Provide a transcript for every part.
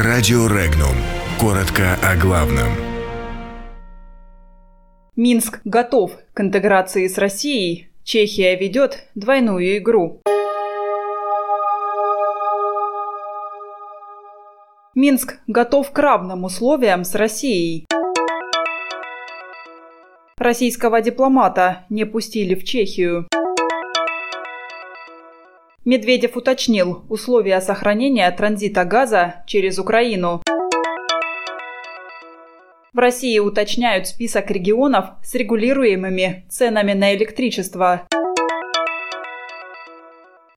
Радио Регнум. Коротко о главном. Минск готов к интеграции с Россией. Чехия ведет двойную игру. Минск готов к равным условиям с Россией. Российского дипломата не пустили в Чехию. Медведев уточнил условия сохранения транзита газа через Украину. В России уточняют список регионов с регулируемыми ценами на электричество.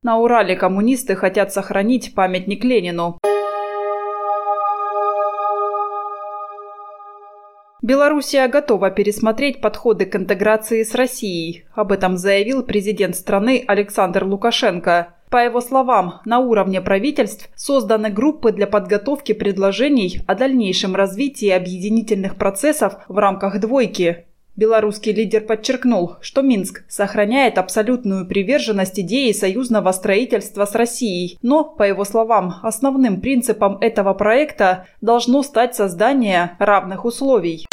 На Урале коммунисты хотят сохранить памятник Ленину. Белоруссия готова пересмотреть подходы к интеграции с Россией. Об этом заявил президент страны Александр Лукашенко. По его словам, на уровне правительств созданы группы для подготовки предложений о дальнейшем развитии объединительных процессов в рамках «двойки». Белорусский лидер подчеркнул, что Минск сохраняет абсолютную приверженность идеи союзного строительства с Россией, но, по его словам, основным принципом этого проекта должно стать создание равных условий.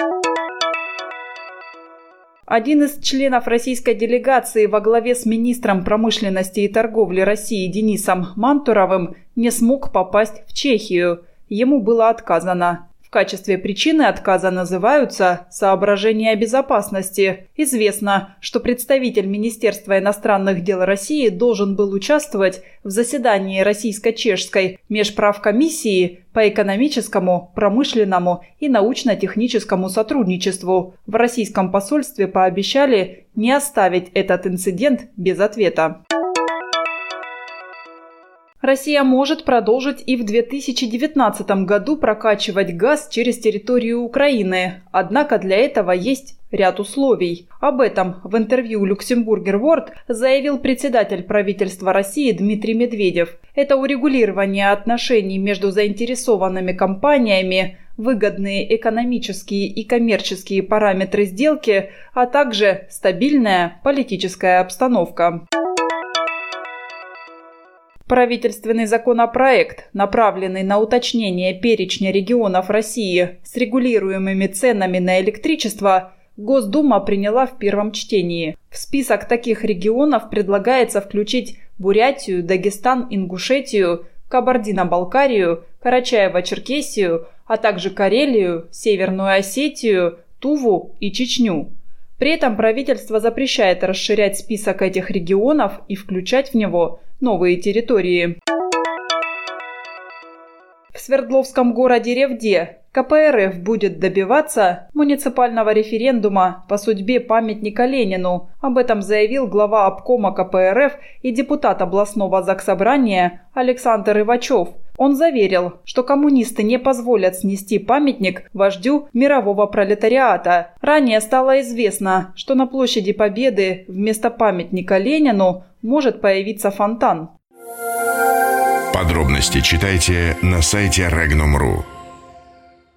Один из членов российской делегации во главе с министром промышленности и торговли России Денисом Мантуровым не смог попасть в Чехию. Ему было отказано. В качестве причины отказа называются соображения безопасности. Известно, что представитель Министерства иностранных дел России должен был участвовать в заседании Российско-Чешской межправкомиссии по экономическому, промышленному и научно-техническому сотрудничеству. В российском посольстве пообещали не оставить этот инцидент без ответа. Россия может продолжить и в 2019 году прокачивать газ через территорию Украины. Однако для этого есть ряд условий. Об этом в интервью Люксембургер Ворд заявил председатель правительства России Дмитрий Медведев. Это урегулирование отношений между заинтересованными компаниями, выгодные экономические и коммерческие параметры сделки, а также стабильная политическая обстановка. Правительственный законопроект, направленный на уточнение перечня регионов России с регулируемыми ценами на электричество, Госдума приняла в первом чтении. В список таких регионов предлагается включить Бурятию, Дагестан, Ингушетию, Кабардино-Балкарию, Карачаево-Черкесию, а также Карелию, Северную Осетию, Туву и Чечню. При этом правительство запрещает расширять список этих регионов и включать в него новые территории. В Свердловском городе Ревде КПРФ будет добиваться муниципального референдума по судьбе памятника Ленину. Об этом заявил глава обкома КПРФ и депутат областного заксобрания Александр Ивачев. Он заверил, что коммунисты не позволят снести памятник вождю мирового пролетариата. Ранее стало известно, что на площади Победы вместо памятника Ленину может появиться фонтан. Подробности читайте на сайте Regnum.ru.